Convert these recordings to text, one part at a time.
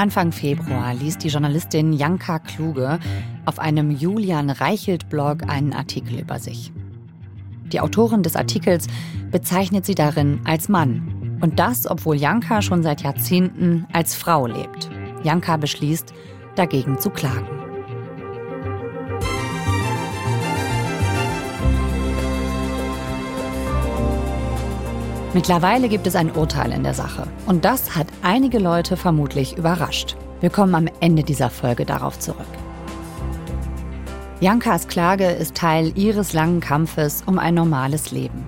Anfang Februar liest die Journalistin Janka Kluge auf einem Julian Reichelt-Blog einen Artikel über sich. Die Autorin des Artikels bezeichnet sie darin als Mann. Und das, obwohl Janka schon seit Jahrzehnten als Frau lebt. Janka beschließt, dagegen zu klagen. Mittlerweile gibt es ein Urteil in der Sache. Und das hat einige Leute vermutlich überrascht. Wir kommen am Ende dieser Folge darauf zurück. Jankas Klage ist Teil ihres langen Kampfes um ein normales Leben.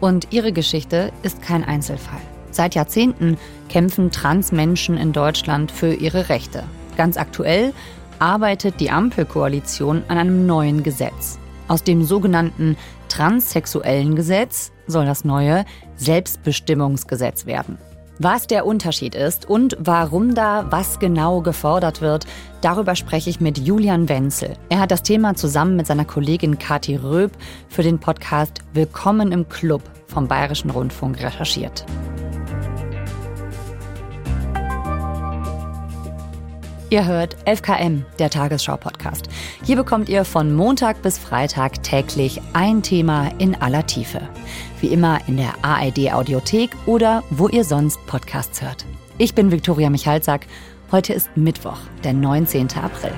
Und ihre Geschichte ist kein Einzelfall. Seit Jahrzehnten kämpfen Transmenschen in Deutschland für ihre Rechte. Ganz aktuell arbeitet die Ampelkoalition an einem neuen Gesetz. Aus dem sogenannten transsexuellen Gesetz soll das neue Selbstbestimmungsgesetz werden. Was der Unterschied ist und warum da was genau gefordert wird, darüber spreche ich mit Julian Wenzel. Er hat das Thema zusammen mit seiner Kollegin Kathi Röb für den Podcast Willkommen im Club vom Bayerischen Rundfunk recherchiert. Ihr hört 11KM, der Tagesschau-Podcast. Hier bekommt ihr von Montag bis Freitag täglich ein Thema in aller Tiefe. Wie immer in der ARD-Audiothek oder wo ihr sonst Podcasts hört. Ich bin Viktoria Michalzack. Heute ist Mittwoch, der 19. April.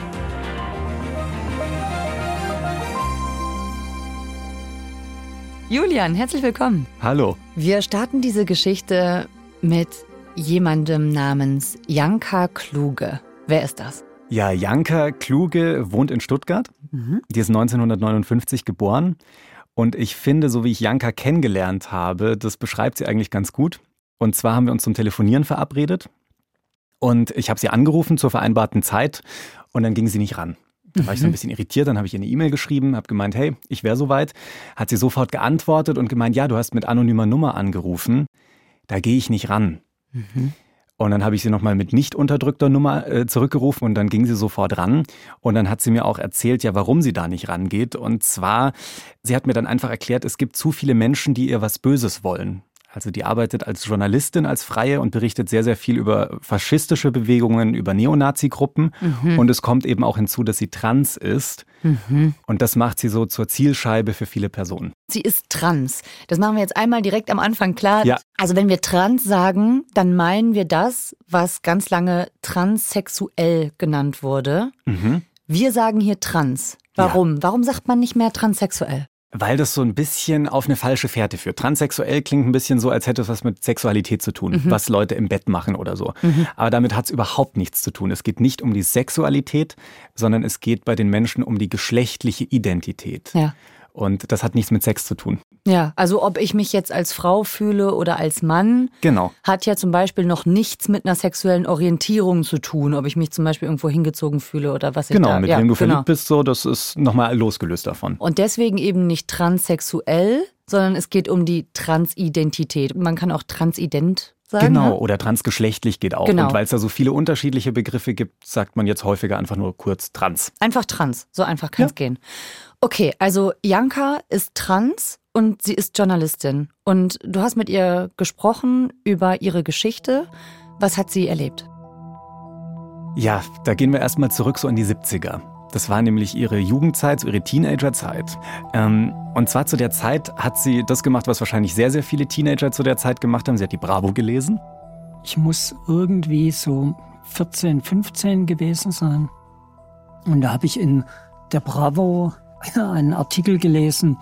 Julian, herzlich willkommen. Hallo. Wir starten diese Geschichte mit jemandem namens Janka Kluge. Wer ist das? Ja, Janka Kluge wohnt in Stuttgart. Mhm. Die ist 1959 geboren. Und ich finde, so wie ich Janka kennengelernt habe, das beschreibt sie eigentlich ganz gut. Und zwar haben wir uns zum Telefonieren verabredet. Und ich habe sie angerufen zur vereinbarten Zeit und dann ging sie nicht ran. Da war ich so ein mhm. bisschen irritiert, dann habe ich ihr eine E-Mail geschrieben, habe gemeint, hey, ich wäre soweit. Hat sie sofort geantwortet und gemeint, ja, du hast mit anonymer Nummer angerufen. Da gehe ich nicht ran. Mhm. Und dann habe ich sie nochmal mit nicht unterdrückter Nummer äh, zurückgerufen und dann ging sie sofort ran. Und dann hat sie mir auch erzählt, ja, warum sie da nicht rangeht. Und zwar, sie hat mir dann einfach erklärt, es gibt zu viele Menschen, die ihr was Böses wollen. Also die arbeitet als Journalistin, als Freie und berichtet sehr, sehr viel über faschistische Bewegungen, über Neonazi-Gruppen. Mhm. Und es kommt eben auch hinzu, dass sie trans ist. Mhm. Und das macht sie so zur Zielscheibe für viele Personen. Sie ist trans. Das machen wir jetzt einmal direkt am Anfang klar. Ja. Also wenn wir trans sagen, dann meinen wir das, was ganz lange transsexuell genannt wurde. Mhm. Wir sagen hier trans. Warum? Ja. Warum sagt man nicht mehr transsexuell? Weil das so ein bisschen auf eine falsche Fährte führt. Transsexuell klingt ein bisschen so, als hätte es was mit Sexualität zu tun, mhm. was Leute im Bett machen oder so. Mhm. Aber damit hat es überhaupt nichts zu tun. Es geht nicht um die Sexualität, sondern es geht bei den Menschen um die geschlechtliche Identität. Ja. Und das hat nichts mit Sex zu tun. Ja, also ob ich mich jetzt als Frau fühle oder als Mann, genau. hat ja zum Beispiel noch nichts mit einer sexuellen Orientierung zu tun, ob ich mich zum Beispiel irgendwo hingezogen fühle oder was ich genau, da... Genau, mit ja, wem du genau. verliebt bist, so, das ist nochmal losgelöst davon. Und deswegen eben nicht transsexuell, sondern es geht um die Transidentität. Man kann auch transident Sagen, genau, oder transgeschlechtlich geht auch. Genau. Und weil es da so viele unterschiedliche Begriffe gibt, sagt man jetzt häufiger einfach nur kurz trans. Einfach trans, so einfach kann es ja. gehen. Okay, also Janka ist trans und sie ist Journalistin. Und du hast mit ihr gesprochen über ihre Geschichte. Was hat sie erlebt? Ja, da gehen wir erstmal zurück so in die 70er. Das war nämlich ihre Jugendzeit, so ihre Teenagerzeit. Ähm, und zwar zu der Zeit hat sie das gemacht, was wahrscheinlich sehr, sehr viele Teenager zu der Zeit gemacht haben. Sie hat die Bravo gelesen. Ich muss irgendwie so 14, 15 gewesen sein. Und da habe ich in der Bravo einen Artikel gelesen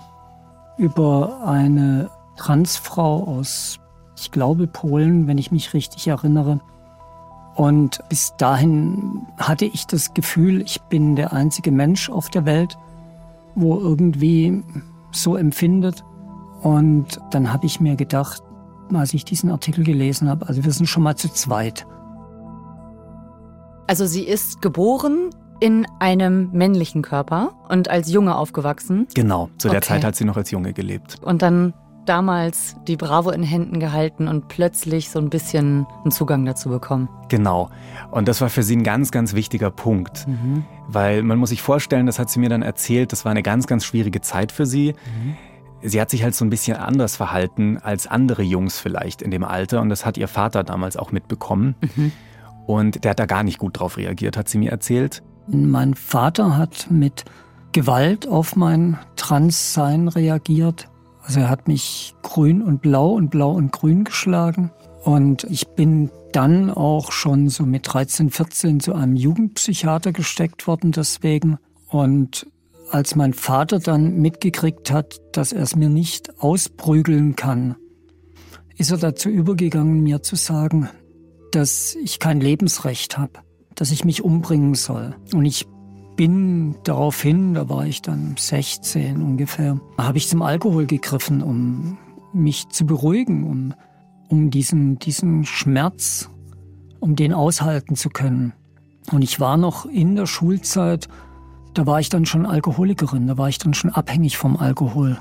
über eine Transfrau aus, ich glaube, Polen, wenn ich mich richtig erinnere. Und bis dahin hatte ich das Gefühl, ich bin der einzige Mensch auf der Welt, wo irgendwie so empfindet. Und dann habe ich mir gedacht, als ich diesen Artikel gelesen habe, also wir sind schon mal zu zweit. Also sie ist geboren in einem männlichen Körper und als Junge aufgewachsen. Genau, zu der okay. Zeit hat sie noch als Junge gelebt. Und dann damals die Bravo in Händen gehalten und plötzlich so ein bisschen einen Zugang dazu bekommen. Genau. Und das war für sie ein ganz, ganz wichtiger Punkt. Mhm. Weil man muss sich vorstellen, das hat sie mir dann erzählt, das war eine ganz, ganz schwierige Zeit für sie. Mhm. Sie hat sich halt so ein bisschen anders verhalten als andere Jungs vielleicht in dem Alter und das hat ihr Vater damals auch mitbekommen. Mhm. Und der hat da gar nicht gut drauf reagiert, hat sie mir erzählt. Mein Vater hat mit Gewalt auf mein Transsein reagiert. Also er hat mich grün und blau und blau und grün geschlagen. Und ich bin dann auch schon so mit 13, 14 zu einem Jugendpsychiater gesteckt worden deswegen. Und als mein Vater dann mitgekriegt hat, dass er es mir nicht ausprügeln kann, ist er dazu übergegangen, mir zu sagen, dass ich kein Lebensrecht habe, dass ich mich umbringen soll. Und ich bin daraufhin, da war ich dann 16 ungefähr, habe ich zum Alkohol gegriffen, um mich zu beruhigen, um, um diesen, diesen Schmerz, um den aushalten zu können. Und ich war noch in der Schulzeit, da war ich dann schon Alkoholikerin, da war ich dann schon abhängig vom Alkohol.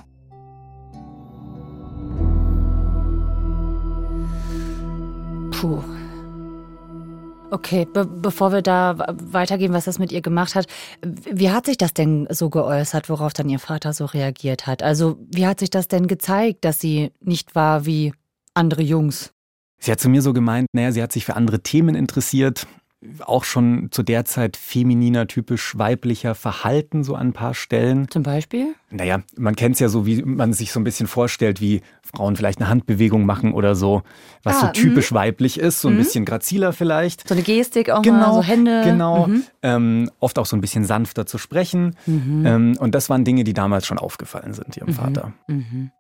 Puh. Okay, be bevor wir da weitergehen, was das mit ihr gemacht hat, wie hat sich das denn so geäußert, worauf dann ihr Vater so reagiert hat? Also, wie hat sich das denn gezeigt, dass sie nicht war wie andere Jungs? Sie hat zu mir so gemeint, naja, sie hat sich für andere Themen interessiert, auch schon zu der Zeit femininer, typisch weiblicher Verhalten so an ein paar Stellen. Zum Beispiel? Naja, man kennt es ja so, wie man sich so ein bisschen vorstellt, wie Frauen vielleicht eine Handbewegung machen oder so, was ah, so typisch mh. weiblich ist, so ein mh. bisschen graziler vielleicht. So eine Gestik auch genau, mal, so Hände. Genau, mhm. ähm, oft auch so ein bisschen sanfter zu sprechen. Mhm. Ähm, und das waren Dinge, die damals schon aufgefallen sind ihrem mhm. Vater. Mhm.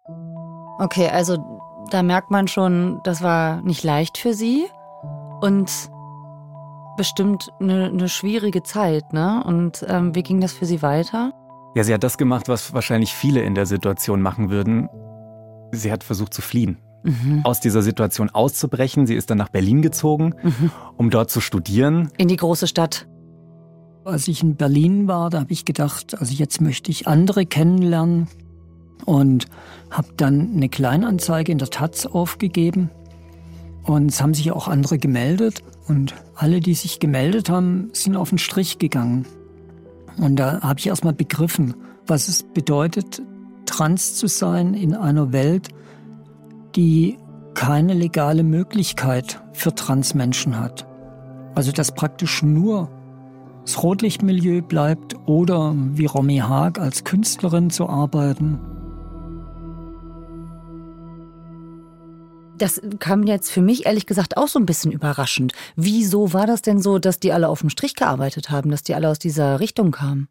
Okay, also da merkt man schon, das war nicht leicht für sie. Und bestimmt eine, eine schwierige Zeit, ne? Und ähm, wie ging das für sie weiter? Ja, sie hat das gemacht, was wahrscheinlich viele in der Situation machen würden. Sie hat versucht zu fliehen. Mhm. Aus dieser Situation auszubrechen. Sie ist dann nach Berlin gezogen, mhm. um dort zu studieren. In die große Stadt. Als ich in Berlin war, da habe ich gedacht, also jetzt möchte ich andere kennenlernen und habe dann eine Kleinanzeige in der Taz aufgegeben. Und es haben sich auch andere gemeldet. Und alle, die sich gemeldet haben, sind auf den Strich gegangen. Und da habe ich erstmal begriffen, was es bedeutet, trans zu sein in einer Welt, die keine legale Möglichkeit für Transmenschen hat. Also dass praktisch nur das Rotlichtmilieu bleibt oder wie Romy Haag als Künstlerin zu arbeiten Das kam jetzt für mich ehrlich gesagt auch so ein bisschen überraschend. Wieso war das denn so, dass die alle auf dem Strich gearbeitet haben, dass die alle aus dieser Richtung kamen?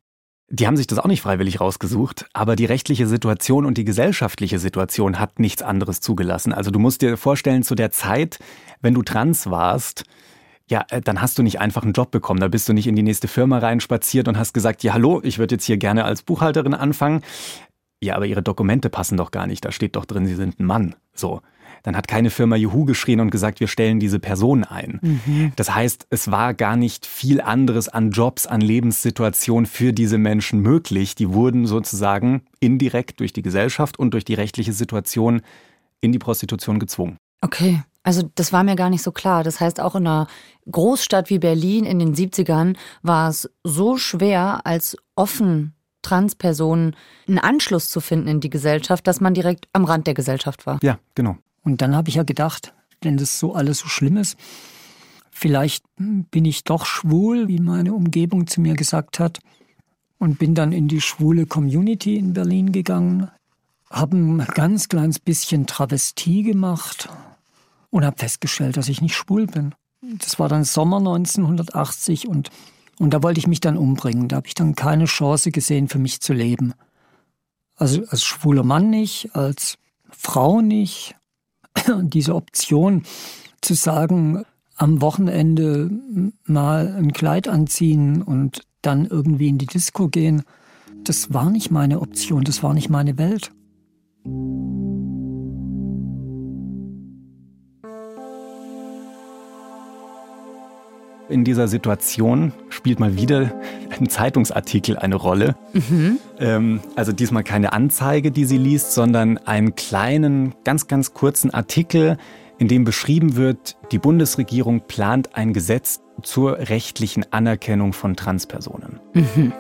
Die haben sich das auch nicht freiwillig rausgesucht, aber die rechtliche Situation und die gesellschaftliche Situation hat nichts anderes zugelassen. Also du musst dir vorstellen, zu der Zeit, wenn du trans warst, ja, äh, dann hast du nicht einfach einen Job bekommen. Da bist du nicht in die nächste Firma reinspaziert und hast gesagt, ja, hallo, ich würde jetzt hier gerne als Buchhalterin anfangen. Ja, aber ihre Dokumente passen doch gar nicht. Da steht doch drin, sie sind ein Mann. So dann hat keine Firma Juhu geschrien und gesagt, wir stellen diese Person ein. Mhm. Das heißt, es war gar nicht viel anderes an Jobs, an Lebenssituationen für diese Menschen möglich. Die wurden sozusagen indirekt durch die Gesellschaft und durch die rechtliche Situation in die Prostitution gezwungen. Okay. Also das war mir gar nicht so klar. Das heißt, auch in einer Großstadt wie Berlin in den 70ern war es so schwer, als offen Transpersonen einen Anschluss zu finden in die Gesellschaft, dass man direkt am Rand der Gesellschaft war. Ja, genau. Und dann habe ich ja gedacht, wenn das so alles so schlimm ist, vielleicht bin ich doch schwul, wie meine Umgebung zu mir gesagt hat. Und bin dann in die schwule Community in Berlin gegangen, habe ein ganz kleines bisschen Travestie gemacht und habe festgestellt, dass ich nicht schwul bin. Das war dann Sommer 1980 und, und da wollte ich mich dann umbringen. Da habe ich dann keine Chance gesehen, für mich zu leben. Also als schwuler Mann nicht, als Frau nicht, diese Option zu sagen, am Wochenende mal ein Kleid anziehen und dann irgendwie in die Disco gehen, das war nicht meine Option, das war nicht meine Welt. In dieser Situation spielt mal wieder ein Zeitungsartikel eine Rolle. Mhm. Ähm, also diesmal keine Anzeige, die sie liest, sondern einen kleinen, ganz, ganz kurzen Artikel, in dem beschrieben wird, die Bundesregierung plant ein Gesetz zur rechtlichen Anerkennung von Transpersonen. Mhm.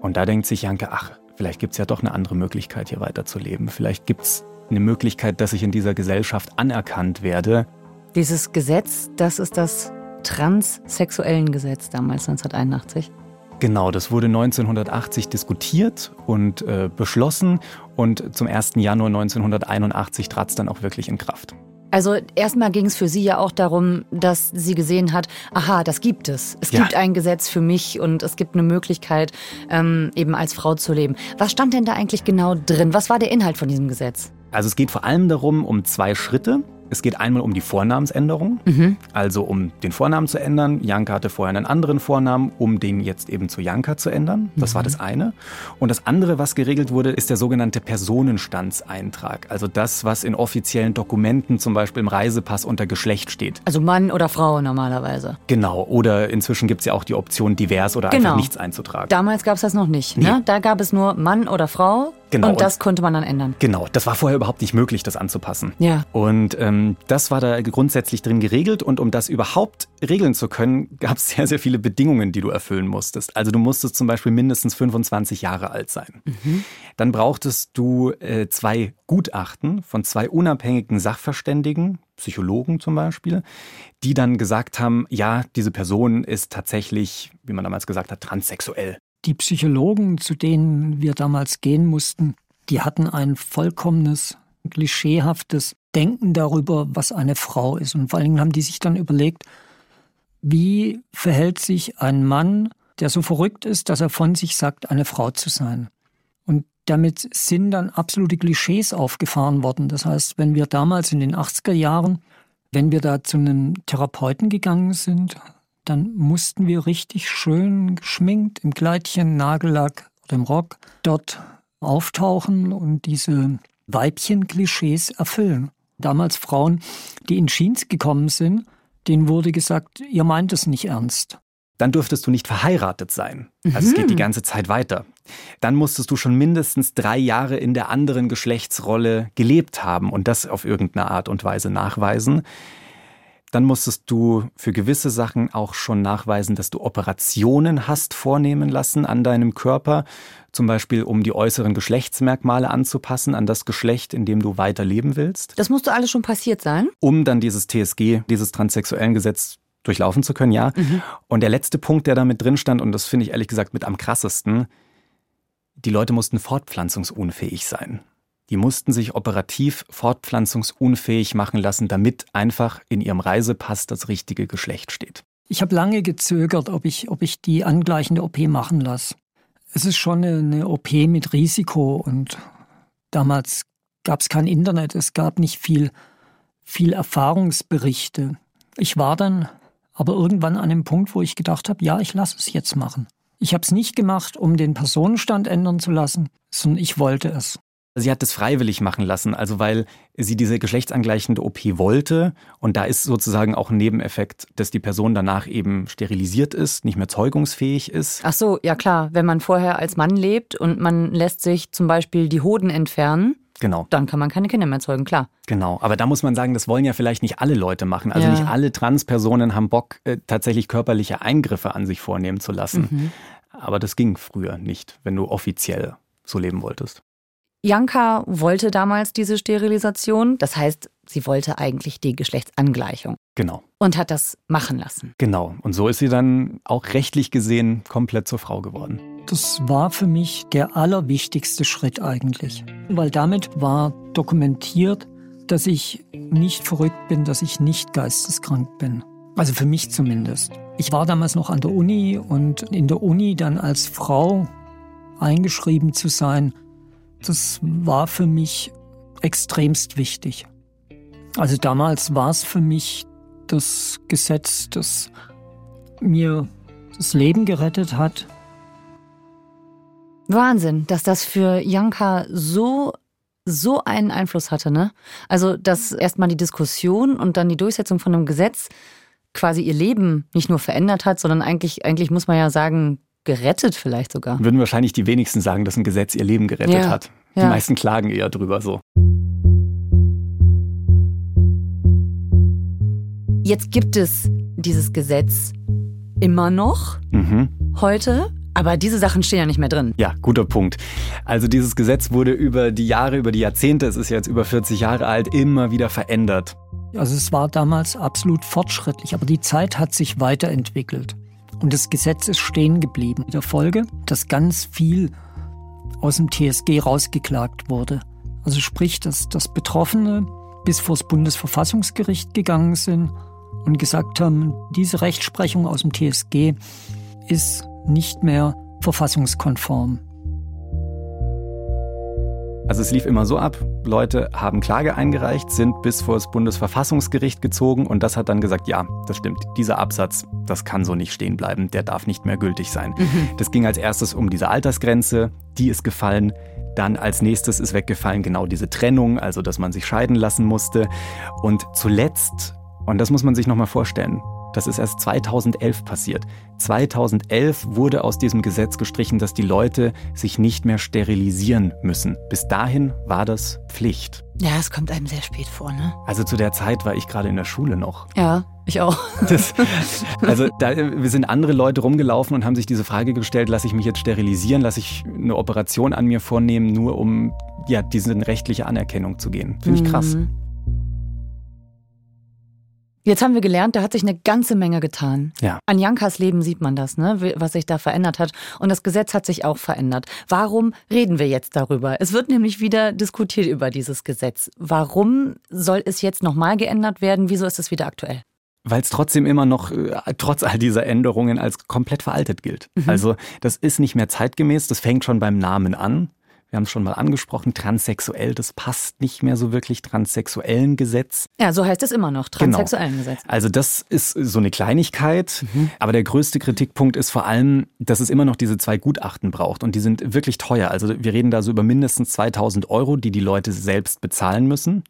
Und da denkt sich Janke, ach, vielleicht gibt es ja doch eine andere Möglichkeit, hier weiterzuleben. Vielleicht gibt es eine Möglichkeit, dass ich in dieser Gesellschaft anerkannt werde. Dieses Gesetz, das ist das transsexuellen Gesetz damals 1981? Genau, das wurde 1980 diskutiert und äh, beschlossen und zum 1. Januar 1981 trat es dann auch wirklich in Kraft. Also erstmal ging es für sie ja auch darum, dass sie gesehen hat, aha, das gibt es. Es ja. gibt ein Gesetz für mich und es gibt eine Möglichkeit, ähm, eben als Frau zu leben. Was stand denn da eigentlich genau drin? Was war der Inhalt von diesem Gesetz? Also es geht vor allem darum, um zwei Schritte. Es geht einmal um die Vornamensänderung, mhm. also um den Vornamen zu ändern. Janka hatte vorher einen anderen Vornamen, um den jetzt eben zu Janka zu ändern. Das mhm. war das eine. Und das andere, was geregelt wurde, ist der sogenannte Personenstandseintrag. Also das, was in offiziellen Dokumenten, zum Beispiel im Reisepass, unter Geschlecht steht. Also Mann oder Frau normalerweise. Genau. Oder inzwischen gibt es ja auch die Option divers oder genau. einfach nichts einzutragen. Damals gab es das noch nicht. Ne? Nee. Da gab es nur Mann oder Frau. Genau. Und das konnte man dann ändern. Genau, das war vorher überhaupt nicht möglich, das anzupassen. Ja. Und ähm, das war da grundsätzlich drin geregelt. Und um das überhaupt regeln zu können, gab es sehr, sehr viele Bedingungen, die du erfüllen musstest. Also du musstest zum Beispiel mindestens 25 Jahre alt sein. Mhm. Dann brauchtest du äh, zwei Gutachten von zwei unabhängigen Sachverständigen, Psychologen zum Beispiel, die dann gesagt haben, ja, diese Person ist tatsächlich, wie man damals gesagt hat, transsexuell. Die Psychologen, zu denen wir damals gehen mussten, die hatten ein vollkommenes, klischeehaftes Denken darüber, was eine Frau ist. Und vor allen Dingen haben die sich dann überlegt, wie verhält sich ein Mann, der so verrückt ist, dass er von sich sagt, eine Frau zu sein. Und damit sind dann absolute Klischees aufgefahren worden. Das heißt, wenn wir damals in den 80er Jahren, wenn wir da zu einem Therapeuten gegangen sind, dann mussten wir richtig schön geschminkt im Kleidchen, Nagellack oder im Rock dort auftauchen und diese Weibchen-Klischees erfüllen. Damals Frauen, die in Jeans gekommen sind, denen wurde gesagt, ihr meint es nicht ernst. Dann durftest du nicht verheiratet sein. Also es geht die mhm. ganze Zeit weiter. Dann musstest du schon mindestens drei Jahre in der anderen Geschlechtsrolle gelebt haben und das auf irgendeine Art und Weise nachweisen. Dann musstest du für gewisse Sachen auch schon nachweisen, dass du Operationen hast vornehmen lassen an deinem Körper, zum Beispiel um die äußeren Geschlechtsmerkmale anzupassen an das Geschlecht, in dem du weiter leben willst. Das musste alles schon passiert sein? Um dann dieses TSG, dieses transsexuellen Gesetz durchlaufen zu können, ja. Mhm. Und der letzte Punkt, der da mit drin stand, und das finde ich ehrlich gesagt mit am krassesten, die Leute mussten fortpflanzungsunfähig sein. Die mussten sich operativ fortpflanzungsunfähig machen lassen, damit einfach in ihrem Reisepass das richtige Geschlecht steht. Ich habe lange gezögert, ob ich, ob ich die angleichende OP machen lasse. Es ist schon eine, OP mit Risiko und damals gab es kein Internet, es gab nicht viel, viel Erfahrungsberichte. Ich war dann aber irgendwann an dem Punkt, wo ich gedacht habe, ja, ich lasse es jetzt machen. Ich habe es nicht gemacht, um den Personenstand ändern zu lassen, sondern ich wollte es. Sie hat es freiwillig machen lassen, also weil sie diese geschlechtsangleichende OP wollte. Und da ist sozusagen auch ein Nebeneffekt, dass die Person danach eben sterilisiert ist, nicht mehr zeugungsfähig ist. Ach so, ja klar. Wenn man vorher als Mann lebt und man lässt sich zum Beispiel die Hoden entfernen, Genau. Dann kann man keine Kinder mehr zeugen, klar. Genau, aber da muss man sagen, das wollen ja vielleicht nicht alle Leute machen. Also ja. nicht alle Transpersonen haben Bock, äh, tatsächlich körperliche Eingriffe an sich vornehmen zu lassen. Mhm. Aber das ging früher nicht, wenn du offiziell so leben wolltest. Janka wollte damals diese Sterilisation. Das heißt, sie wollte eigentlich die Geschlechtsangleichung. Genau. Und hat das machen lassen. Genau. Und so ist sie dann auch rechtlich gesehen komplett zur Frau geworden. Das war für mich der allerwichtigste Schritt eigentlich. Weil damit war dokumentiert, dass ich nicht verrückt bin, dass ich nicht geisteskrank bin. Also für mich zumindest. Ich war damals noch an der Uni und in der Uni dann als Frau eingeschrieben zu sein, das war für mich extremst wichtig. Also damals war es für mich das Gesetz, das mir das Leben gerettet hat. Wahnsinn, dass das für Janka so so einen Einfluss hatte, ne? Also, dass erstmal die Diskussion und dann die Durchsetzung von einem Gesetz quasi ihr Leben nicht nur verändert hat, sondern eigentlich, eigentlich muss man ja sagen, gerettet vielleicht sogar. Würden wahrscheinlich die wenigsten sagen, dass ein Gesetz ihr Leben gerettet ja. hat. Die ja. meisten klagen eher drüber so. Jetzt gibt es dieses Gesetz immer noch mhm. heute, aber diese Sachen stehen ja nicht mehr drin. Ja, guter Punkt. Also dieses Gesetz wurde über die Jahre, über die Jahrzehnte, es ist jetzt über 40 Jahre alt, immer wieder verändert. Also es war damals absolut fortschrittlich, aber die Zeit hat sich weiterentwickelt. Und das Gesetz ist stehen geblieben. In der Folge, dass ganz viel aus dem TSG rausgeklagt wurde. Also sprich, dass, dass Betroffene bis vor das Bundesverfassungsgericht gegangen sind und gesagt haben, diese Rechtsprechung aus dem TSG ist nicht mehr verfassungskonform. Also es lief immer so ab, Leute haben Klage eingereicht, sind bis vor das Bundesverfassungsgericht gezogen und das hat dann gesagt, ja, das stimmt, dieser Absatz, das kann so nicht stehen bleiben, der darf nicht mehr gültig sein. Mhm. Das ging als erstes um diese Altersgrenze, die ist gefallen. Dann als nächstes ist weggefallen genau diese Trennung, also dass man sich scheiden lassen musste. Und zuletzt, und das muss man sich nochmal vorstellen, das ist erst 2011 passiert. 2011 wurde aus diesem Gesetz gestrichen, dass die Leute sich nicht mehr sterilisieren müssen. Bis dahin war das Pflicht. Ja, es kommt einem sehr spät vor, ne? Also zu der Zeit war ich gerade in der Schule noch. Ja, ich auch. Das, also da wir sind andere Leute rumgelaufen und haben sich diese Frage gestellt, lasse ich mich jetzt sterilisieren, lasse ich eine Operation an mir vornehmen, nur um ja, diese rechtliche Anerkennung zu gehen. Finde ich krass. Mhm. Jetzt haben wir gelernt, da hat sich eine ganze Menge getan. Ja. An Jankas Leben sieht man das, ne? was sich da verändert hat. Und das Gesetz hat sich auch verändert. Warum reden wir jetzt darüber? Es wird nämlich wieder diskutiert über dieses Gesetz. Warum soll es jetzt nochmal geändert werden? Wieso ist es wieder aktuell? weil es trotzdem immer noch, äh, trotz all dieser Änderungen, als komplett veraltet gilt. Mhm. Also das ist nicht mehr zeitgemäß, das fängt schon beim Namen an wir haben es schon mal angesprochen, transsexuell, das passt nicht mehr so wirklich transsexuellen Gesetz. Ja, so heißt es immer noch, transsexuellen genau. Gesetz. Also das ist so eine Kleinigkeit, mhm. aber der größte Kritikpunkt ist vor allem, dass es immer noch diese zwei Gutachten braucht und die sind wirklich teuer. Also wir reden da so über mindestens 2000 Euro, die die Leute selbst bezahlen müssen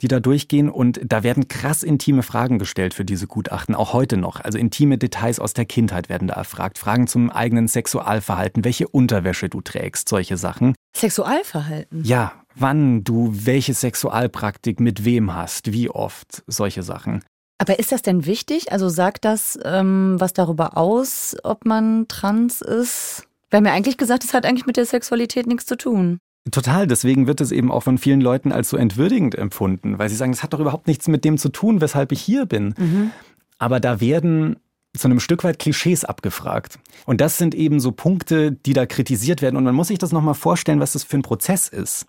die da durchgehen und da werden krass intime Fragen gestellt für diese Gutachten, auch heute noch. Also intime Details aus der Kindheit werden da erfragt, Fragen zum eigenen Sexualverhalten, welche Unterwäsche du trägst, solche Sachen. Sexualverhalten? Ja, wann du welche Sexualpraktik mit wem hast, wie oft, solche Sachen. Aber ist das denn wichtig? Also sagt das ähm, was darüber aus, ob man trans ist? Wir haben ja eigentlich gesagt, es hat eigentlich mit der Sexualität nichts zu tun. Total, deswegen wird es eben auch von vielen Leuten als so entwürdigend empfunden, weil sie sagen, es hat doch überhaupt nichts mit dem zu tun, weshalb ich hier bin. Mhm. Aber da werden zu einem Stück weit Klischees abgefragt. Und das sind eben so Punkte, die da kritisiert werden. Und man muss sich das nochmal vorstellen, was das für ein Prozess ist.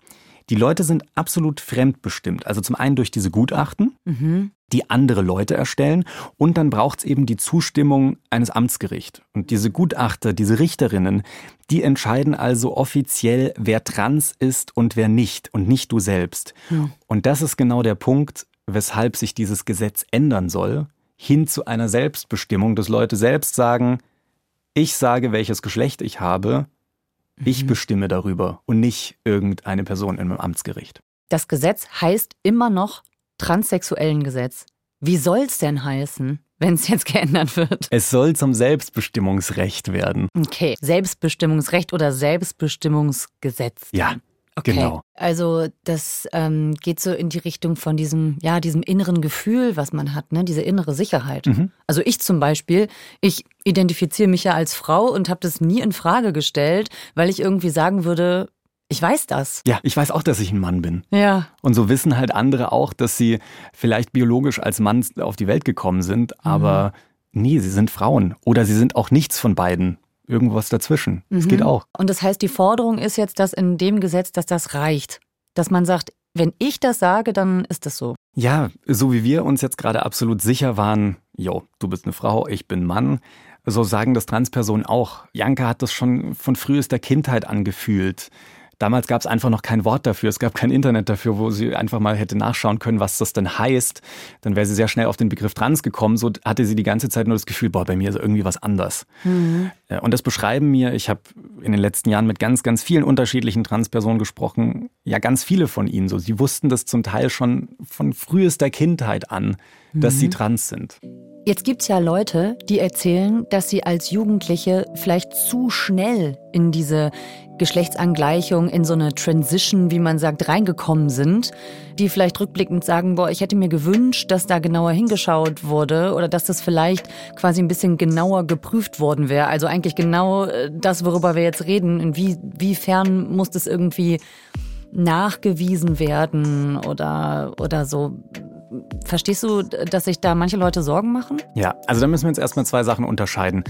Die Leute sind absolut fremdbestimmt. Also zum einen durch diese Gutachten, mhm. Die andere Leute erstellen. Und dann braucht es eben die Zustimmung eines Amtsgerichts. Und diese Gutachter, diese Richterinnen, die entscheiden also offiziell, wer trans ist und wer nicht. Und nicht du selbst. Mhm. Und das ist genau der Punkt, weshalb sich dieses Gesetz ändern soll, hin zu einer Selbstbestimmung, dass Leute selbst sagen, ich sage, welches Geschlecht ich habe ich mhm. bestimme darüber und nicht irgendeine Person in einem Amtsgericht. Das Gesetz heißt immer noch transsexuellen Gesetz. Wie soll es denn heißen, wenn es jetzt geändert wird? Es soll zum Selbstbestimmungsrecht werden. Okay, Selbstbestimmungsrecht oder Selbstbestimmungsgesetz. Ja, Okay. Genau. Also das ähm, geht so in die Richtung von diesem, ja, diesem inneren Gefühl, was man hat, ne? diese innere Sicherheit. Mhm. Also ich zum Beispiel, ich identifiziere mich ja als Frau und habe das nie in Frage gestellt, weil ich irgendwie sagen würde, ich weiß das. Ja, ich weiß auch, dass ich ein Mann bin. Ja. Und so wissen halt andere auch, dass sie vielleicht biologisch als Mann auf die Welt gekommen sind, aber mhm. nee, sie sind Frauen. Oder sie sind auch nichts von beiden irgendwas dazwischen. Das mhm. geht auch. Und das heißt, die Forderung ist jetzt, dass in dem Gesetz, dass das reicht. Dass man sagt, wenn ich das sage, dann ist das so. Ja, so wie wir uns jetzt gerade absolut sicher waren, jo, du bist eine Frau, ich bin Mann, so sagen das Transpersonen auch. Janka hat das schon von frühester Kindheit angefühlt. Damals gab es einfach noch kein Wort dafür, es gab kein Internet dafür, wo sie einfach mal hätte nachschauen können, was das denn heißt. Dann wäre sie sehr schnell auf den Begriff trans gekommen. So hatte sie die ganze Zeit nur das Gefühl, boah, bei mir ist irgendwie was anders. Mhm. Und das beschreiben mir, ich habe in den letzten Jahren mit ganz, ganz vielen unterschiedlichen Transpersonen gesprochen, ja ganz viele von ihnen so. Sie wussten das zum Teil schon von frühester Kindheit an, dass mhm. sie trans sind. Jetzt gibt es ja Leute, die erzählen, dass sie als Jugendliche vielleicht zu schnell in diese Geschlechtsangleichung, in so eine Transition, wie man sagt, reingekommen sind, die vielleicht rückblickend sagen, boah, ich hätte mir gewünscht, dass da genauer hingeschaut wurde oder dass das vielleicht quasi ein bisschen genauer geprüft worden wäre. Also eigentlich genau äh, das, worüber wir jetzt reden. Inwiefern muss das irgendwie nachgewiesen werden oder, oder so verstehst du, dass sich da manche Leute Sorgen machen? Ja, also da müssen wir jetzt erstmal zwei Sachen unterscheiden.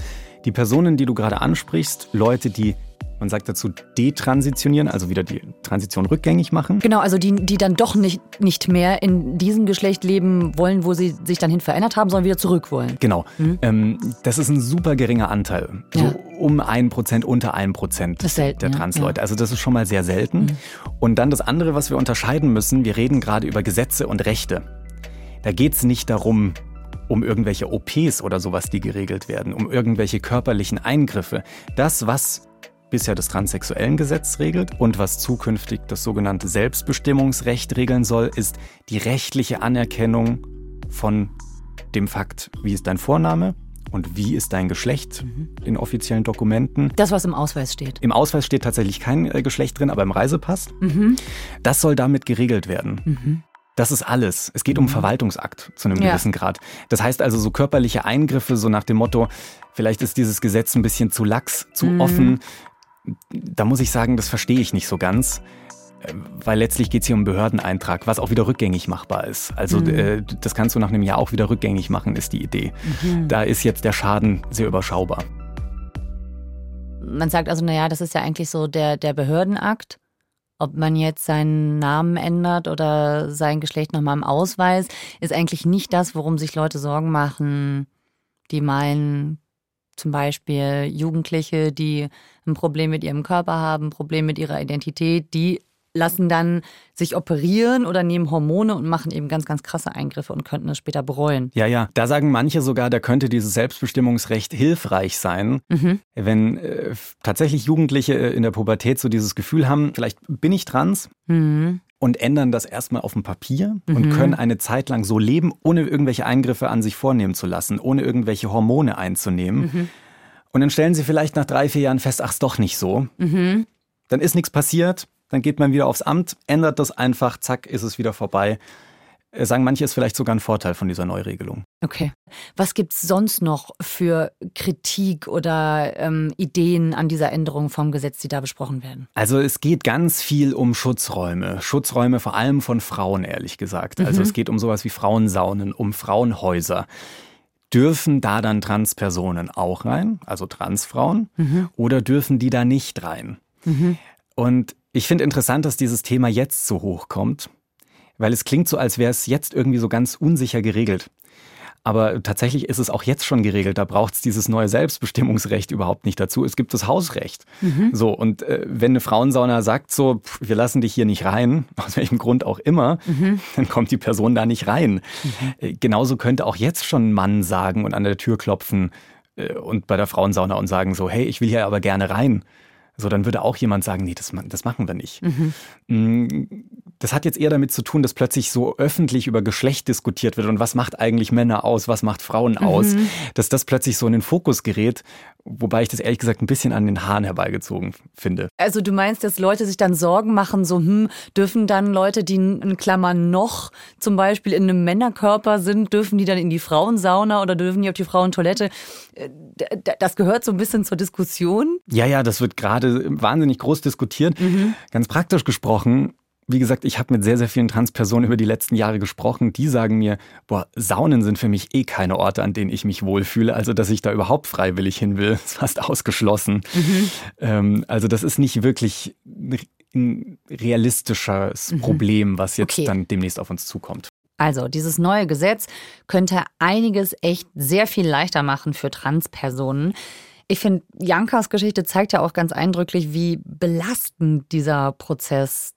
Die Personen, die du gerade ansprichst, Leute, die man sagt dazu detransitionieren, also wieder die Transition rückgängig machen. Genau, also die, die dann doch nicht, nicht mehr in diesem Geschlecht leben wollen, wo sie sich dann hin verändert haben, sondern wieder zurück wollen. Genau. Mhm. Ähm, das ist ein super geringer Anteil. So ja. um ein Prozent, unter ein Prozent der Transleute. Ja. Also das ist schon mal sehr selten. Mhm. Und dann das andere, was wir unterscheiden müssen, wir reden gerade über Gesetze und Rechte. Da geht es nicht darum, um irgendwelche OPs oder sowas, die geregelt werden, um irgendwelche körperlichen Eingriffe. Das, was bisher das transsexuellen Gesetz regelt und was zukünftig das sogenannte Selbstbestimmungsrecht regeln soll, ist die rechtliche Anerkennung von dem Fakt, wie ist dein Vorname und wie ist dein Geschlecht mhm. in offiziellen Dokumenten. Das, was im Ausweis steht. Im Ausweis steht tatsächlich kein äh, Geschlecht drin, aber im Reisepass. Mhm. Das soll damit geregelt werden. Mhm. Das ist alles. Es geht um mhm. Verwaltungsakt zu einem ja. gewissen Grad. Das heißt also so körperliche Eingriffe, so nach dem Motto, vielleicht ist dieses Gesetz ein bisschen zu lax, zu mhm. offen, da muss ich sagen, das verstehe ich nicht so ganz. Äh, weil letztlich geht es hier um Behördeneintrag, was auch wieder rückgängig machbar ist. Also mhm. äh, das kannst du nach einem Jahr auch wieder rückgängig machen, ist die Idee. Mhm. Da ist jetzt der Schaden sehr überschaubar. Man sagt also, naja, das ist ja eigentlich so der, der Behördenakt. Ob man jetzt seinen Namen ändert oder sein Geschlecht nochmal im Ausweis, ist eigentlich nicht das, worum sich Leute Sorgen machen, die meinen, zum Beispiel Jugendliche, die ein Problem mit ihrem Körper haben, ein Problem mit ihrer Identität, die lassen dann sich operieren oder nehmen Hormone und machen eben ganz, ganz krasse Eingriffe und könnten es später bereuen. Ja, ja. Da sagen manche sogar, da könnte dieses Selbstbestimmungsrecht hilfreich sein, mhm. wenn äh, tatsächlich Jugendliche in der Pubertät so dieses Gefühl haben, vielleicht bin ich trans. Mhm und ändern das erstmal auf dem Papier mhm. und können eine Zeit lang so leben, ohne irgendwelche Eingriffe an sich vornehmen zu lassen, ohne irgendwelche Hormone einzunehmen. Mhm. Und dann stellen sie vielleicht nach drei, vier Jahren fest, ach, ist doch nicht so. Mhm. Dann ist nichts passiert, dann geht man wieder aufs Amt, ändert das einfach, zack, ist es wieder vorbei. Äh, sagen manche, ist vielleicht sogar ein Vorteil von dieser Neuregelung. Okay. Was gibt es sonst noch für Kritik oder ähm, Ideen an dieser Änderung vom Gesetz, die da besprochen werden? Also es geht ganz viel um Schutzräume. Schutzräume vor allem von Frauen, ehrlich gesagt. Also mhm. Also es geht um sowas wie Frauensaunen, um Frauenhäuser. Dürfen da dann Transpersonen auch rein, also Transfrauen, mhm. oder dürfen die da nicht rein? Mhm. Und ich finde interessant, dass dieses Thema jetzt so hoch kommt weil es klingt so, als wäre es jetzt irgendwie so ganz unsicher geregelt. Aber tatsächlich ist es auch jetzt schon geregelt. Da braucht es dieses neue Selbstbestimmungsrecht überhaupt nicht dazu. Es gibt das Hausrecht. Mhm. So, und äh, wenn eine Frauensauna sagt so, pff, wir lassen dich hier nicht rein, aus welchem Grund auch immer, mhm. dann kommt die Person da nicht rein. Mhm. Äh, genauso könnte auch jetzt schon ein Mann sagen und an der Tür klopfen äh, und bei der Frauensauna und sagen so, hey, ich will hier aber gerne rein. So, dann würde auch jemand sagen, nee, das, das machen wir nicht. Mhm. Mm, das hat jetzt eher damit zu tun, dass plötzlich so öffentlich über Geschlecht diskutiert wird und was macht eigentlich Männer aus, was macht Frauen aus, mhm. dass das plötzlich so in den Fokus gerät, wobei ich das ehrlich gesagt ein bisschen an den Haaren herbeigezogen finde. Also du meinst, dass Leute sich dann Sorgen machen, so hm, dürfen dann Leute, die in Klammern noch zum Beispiel in einem Männerkörper sind, dürfen die dann in die Frauensauna oder dürfen die auf die Frauentoilette? Äh, das gehört so ein bisschen zur Diskussion. Ja, ja, das wird gerade wahnsinnig groß diskutiert. Mhm. Ganz praktisch gesprochen wie gesagt, ich habe mit sehr, sehr vielen Transpersonen über die letzten Jahre gesprochen. Die sagen mir, boah, Saunen sind für mich eh keine Orte, an denen ich mich wohlfühle. Also, dass ich da überhaupt freiwillig hin will, ist fast ausgeschlossen. Mhm. Ähm, also, das ist nicht wirklich ein realistisches mhm. Problem, was jetzt okay. dann demnächst auf uns zukommt. Also, dieses neue Gesetz könnte einiges echt sehr viel leichter machen für Transpersonen. Ich finde, Jankas Geschichte zeigt ja auch ganz eindrücklich, wie belastend dieser Prozess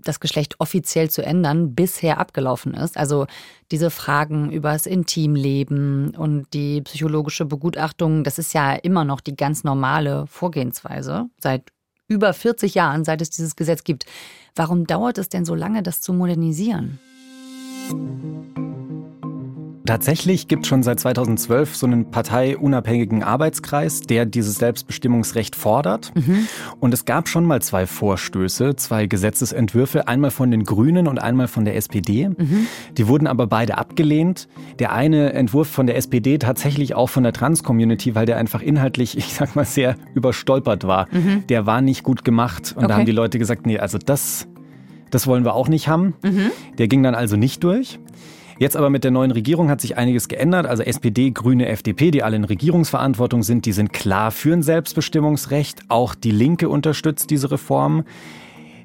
das Geschlecht offiziell zu ändern, bisher abgelaufen ist. Also diese Fragen über das Intimleben und die psychologische Begutachtung, das ist ja immer noch die ganz normale Vorgehensweise seit über 40 Jahren, seit es dieses Gesetz gibt. Warum dauert es denn so lange, das zu modernisieren? Tatsächlich gibt es schon seit 2012 so einen parteiunabhängigen Arbeitskreis, der dieses Selbstbestimmungsrecht fordert. Mhm. Und es gab schon mal zwei Vorstöße, zwei Gesetzesentwürfe, einmal von den Grünen und einmal von der SPD. Mhm. Die wurden aber beide abgelehnt. Der eine Entwurf von der SPD tatsächlich auch von der Trans-Community, weil der einfach inhaltlich, ich sag mal, sehr überstolpert war. Mhm. Der war nicht gut gemacht. Und okay. da haben die Leute gesagt, nee, also das, das wollen wir auch nicht haben. Mhm. Der ging dann also nicht durch. Jetzt aber mit der neuen Regierung hat sich einiges geändert. Also SPD, Grüne, FDP, die alle in Regierungsverantwortung sind, die sind klar für ein Selbstbestimmungsrecht. Auch die Linke unterstützt diese Reform.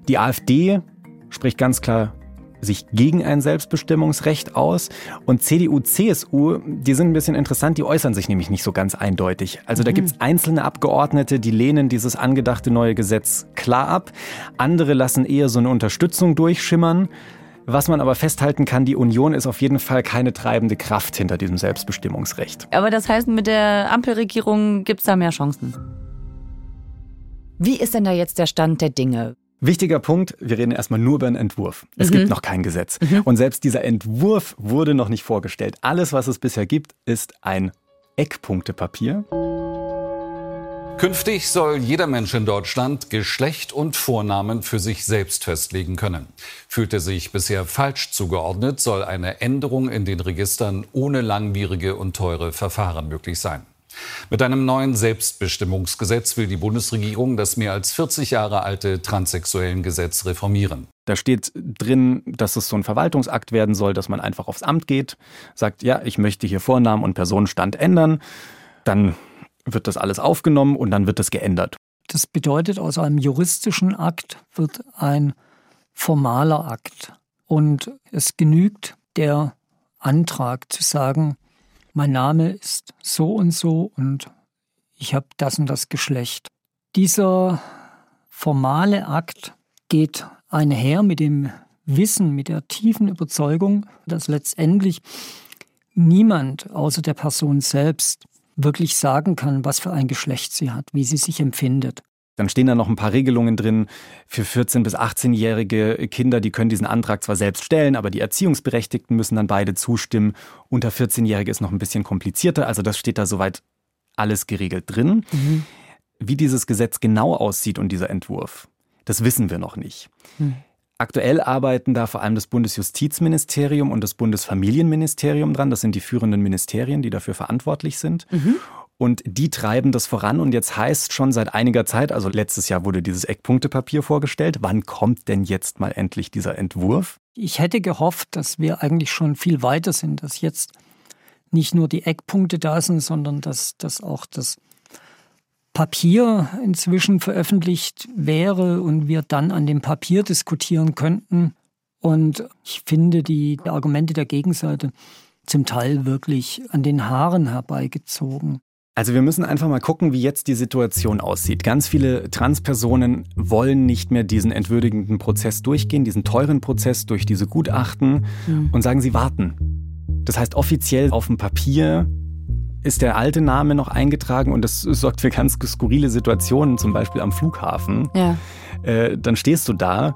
Die AfD spricht ganz klar sich gegen ein Selbstbestimmungsrecht aus. Und CDU, CSU, die sind ein bisschen interessant, die äußern sich nämlich nicht so ganz eindeutig. Also da mhm. gibt es einzelne Abgeordnete, die lehnen dieses angedachte neue Gesetz klar ab. Andere lassen eher so eine Unterstützung durchschimmern. Was man aber festhalten kann, die Union ist auf jeden Fall keine treibende Kraft hinter diesem Selbstbestimmungsrecht. Aber das heißt, mit der Ampelregierung gibt es da mehr Chancen. Wie ist denn da jetzt der Stand der Dinge? Wichtiger Punkt, wir reden erstmal nur über einen Entwurf. Es mhm. gibt noch kein Gesetz. Mhm. Und selbst dieser Entwurf wurde noch nicht vorgestellt. Alles, was es bisher gibt, ist ein Eckpunktepapier. Künftig soll jeder Mensch in Deutschland Geschlecht und Vornamen für sich selbst festlegen können. Fühlt er sich bisher falsch zugeordnet, soll eine Änderung in den Registern ohne langwierige und teure Verfahren möglich sein. Mit einem neuen Selbstbestimmungsgesetz will die Bundesregierung das mehr als 40 Jahre alte Transsexuellengesetz reformieren. Da steht drin, dass es so ein Verwaltungsakt werden soll, dass man einfach aufs Amt geht, sagt, ja, ich möchte hier Vornamen und Personenstand ändern. Dann wird das alles aufgenommen und dann wird das geändert. Das bedeutet, aus einem juristischen Akt wird ein formaler Akt. Und es genügt der Antrag zu sagen, mein Name ist so und so und ich habe das und das Geschlecht. Dieser formale Akt geht einher mit dem Wissen, mit der tiefen Überzeugung, dass letztendlich niemand außer der Person selbst wirklich sagen kann, was für ein Geschlecht sie hat, wie sie sich empfindet. Dann stehen da noch ein paar Regelungen drin für 14- bis 18-jährige Kinder. Die können diesen Antrag zwar selbst stellen, aber die Erziehungsberechtigten müssen dann beide zustimmen. Unter 14-Jährige ist noch ein bisschen komplizierter. Also das steht da soweit alles geregelt drin. Mhm. Wie dieses Gesetz genau aussieht und dieser Entwurf, das wissen wir noch nicht. Mhm. Aktuell arbeiten da vor allem das Bundesjustizministerium und das Bundesfamilienministerium dran. Das sind die führenden Ministerien, die dafür verantwortlich sind. Mhm. Und die treiben das voran. Und jetzt heißt schon seit einiger Zeit, also letztes Jahr wurde dieses Eckpunktepapier vorgestellt. Wann kommt denn jetzt mal endlich dieser Entwurf? Ich hätte gehofft, dass wir eigentlich schon viel weiter sind, dass jetzt nicht nur die Eckpunkte da sind, sondern dass, dass auch das Papier inzwischen veröffentlicht wäre und wir dann an dem Papier diskutieren könnten. Und ich finde die Argumente der Gegenseite zum Teil wirklich an den Haaren herbeigezogen. Also wir müssen einfach mal gucken, wie jetzt die Situation aussieht. Ganz viele Transpersonen wollen nicht mehr diesen entwürdigenden Prozess durchgehen, diesen teuren Prozess durch diese Gutachten mhm. und sagen, sie warten. Das heißt, offiziell auf dem Papier ist der alte Name noch eingetragen und das sorgt für ganz skurrile Situationen, zum Beispiel am Flughafen. Ja. Äh, dann stehst du da,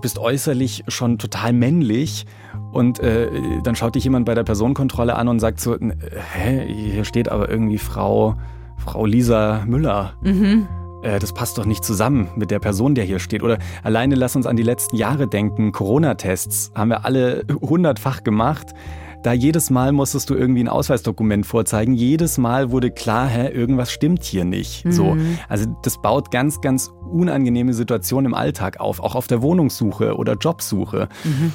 bist äußerlich schon total männlich und äh, dann schaut dich jemand bei der Personenkontrolle an und sagt so, hä, hier steht aber irgendwie Frau, Frau Lisa Müller. Mhm. Äh, das passt doch nicht zusammen mit der Person, der hier steht. Oder alleine lass uns an die letzten Jahre denken. Corona-Tests haben wir alle hundertfach gemacht. Da jedes Mal musstest du irgendwie ein Ausweisdokument vorzeigen. Jedes Mal wurde klar, hä, irgendwas stimmt hier nicht. Mhm. So. Also das baut ganz, ganz unangenehme Situationen im Alltag auf, auch auf der Wohnungssuche oder Jobsuche. Mhm.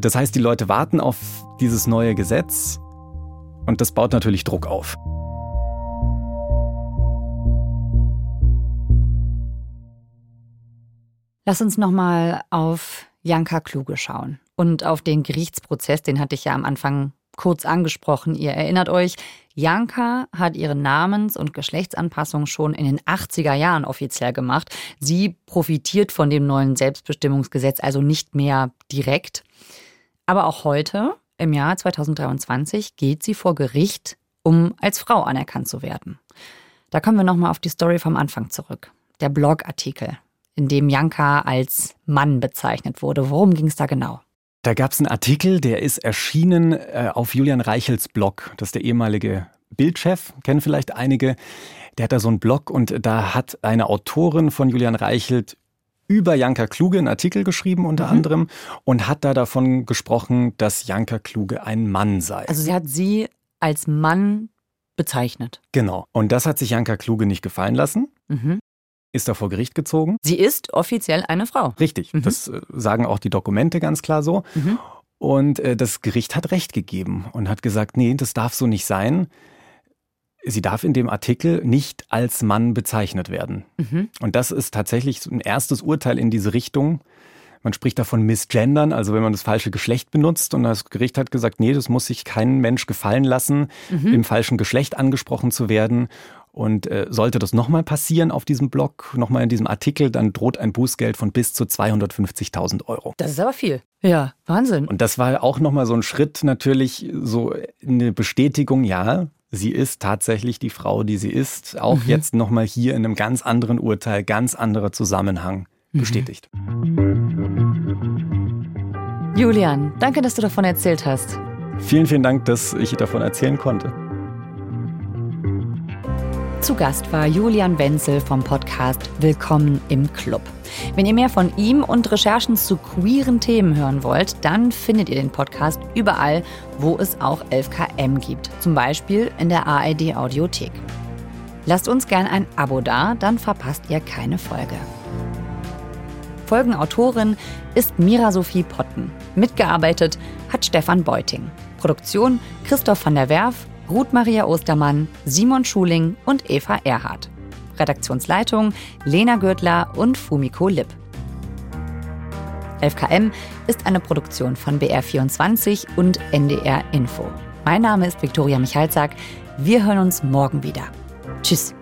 Das heißt, die Leute warten auf dieses neue Gesetz und das baut natürlich Druck auf. Lass uns nochmal auf Janka Kluge schauen und auf den Gerichtsprozess, den hatte ich ja am Anfang kurz angesprochen. Ihr erinnert euch, Janka hat ihre Namens- und Geschlechtsanpassung schon in den 80er Jahren offiziell gemacht. Sie profitiert von dem neuen Selbstbestimmungsgesetz also nicht mehr direkt. Aber auch heute, im Jahr 2023, geht sie vor Gericht, um als Frau anerkannt zu werden. Da kommen wir nochmal auf die Story vom Anfang zurück. Der Blogartikel, in dem Janka als Mann bezeichnet wurde. Worum ging es da genau? Da gab es einen Artikel, der ist erschienen äh, auf Julian Reichels Blog. Das ist der ehemalige Bildchef, kennen vielleicht einige. Der hat da so einen Blog und da hat eine Autorin von Julian Reichelt über Janka Kluge einen Artikel geschrieben unter mhm. anderem und hat da davon gesprochen, dass Janka Kluge ein Mann sei. Also sie hat sie als Mann bezeichnet. Genau. Und das hat sich Janka Kluge nicht gefallen lassen. Mhm ist er vor Gericht gezogen. Sie ist offiziell eine Frau. Richtig, mhm. das äh, sagen auch die Dokumente ganz klar so. Mhm. Und äh, das Gericht hat Recht gegeben und hat gesagt, nee, das darf so nicht sein. Sie darf in dem Artikel nicht als Mann bezeichnet werden. Mhm. Und das ist tatsächlich ein erstes Urteil in diese Richtung. Man spricht davon Missgendern, also wenn man das falsche Geschlecht benutzt. Und das Gericht hat gesagt, nee, das muss sich kein Mensch gefallen lassen, mhm. im falschen Geschlecht angesprochen zu werden. Und äh, sollte das nochmal passieren auf diesem Blog, nochmal in diesem Artikel, dann droht ein Bußgeld von bis zu 250.000 Euro. Das ist aber viel. Ja, Wahnsinn. Und das war auch nochmal so ein Schritt, natürlich so eine Bestätigung, ja, sie ist tatsächlich die Frau, die sie ist. Auch mhm. jetzt nochmal hier in einem ganz anderen Urteil, ganz anderer Zusammenhang mhm. bestätigt. Julian, danke, dass du davon erzählt hast. Vielen, vielen Dank, dass ich davon erzählen konnte. Zu Gast war Julian Wenzel vom Podcast Willkommen im Club. Wenn ihr mehr von ihm und Recherchen zu queeren Themen hören wollt, dann findet ihr den Podcast überall, wo es auch 11KM gibt. Zum Beispiel in der ARD Audiothek. Lasst uns gern ein Abo da, dann verpasst ihr keine Folge. Folgenautorin ist Mira Sophie Potten. Mitgearbeitet hat Stefan Beuting. Produktion Christoph van der Werf Ruth Maria Ostermann, Simon Schuling und Eva Erhardt. Redaktionsleitung Lena Gürtler und Fumiko Lipp. 11KM ist eine Produktion von BR24 und NDR Info. Mein Name ist Viktoria Michalzack. Wir hören uns morgen wieder. Tschüss.